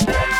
Bye.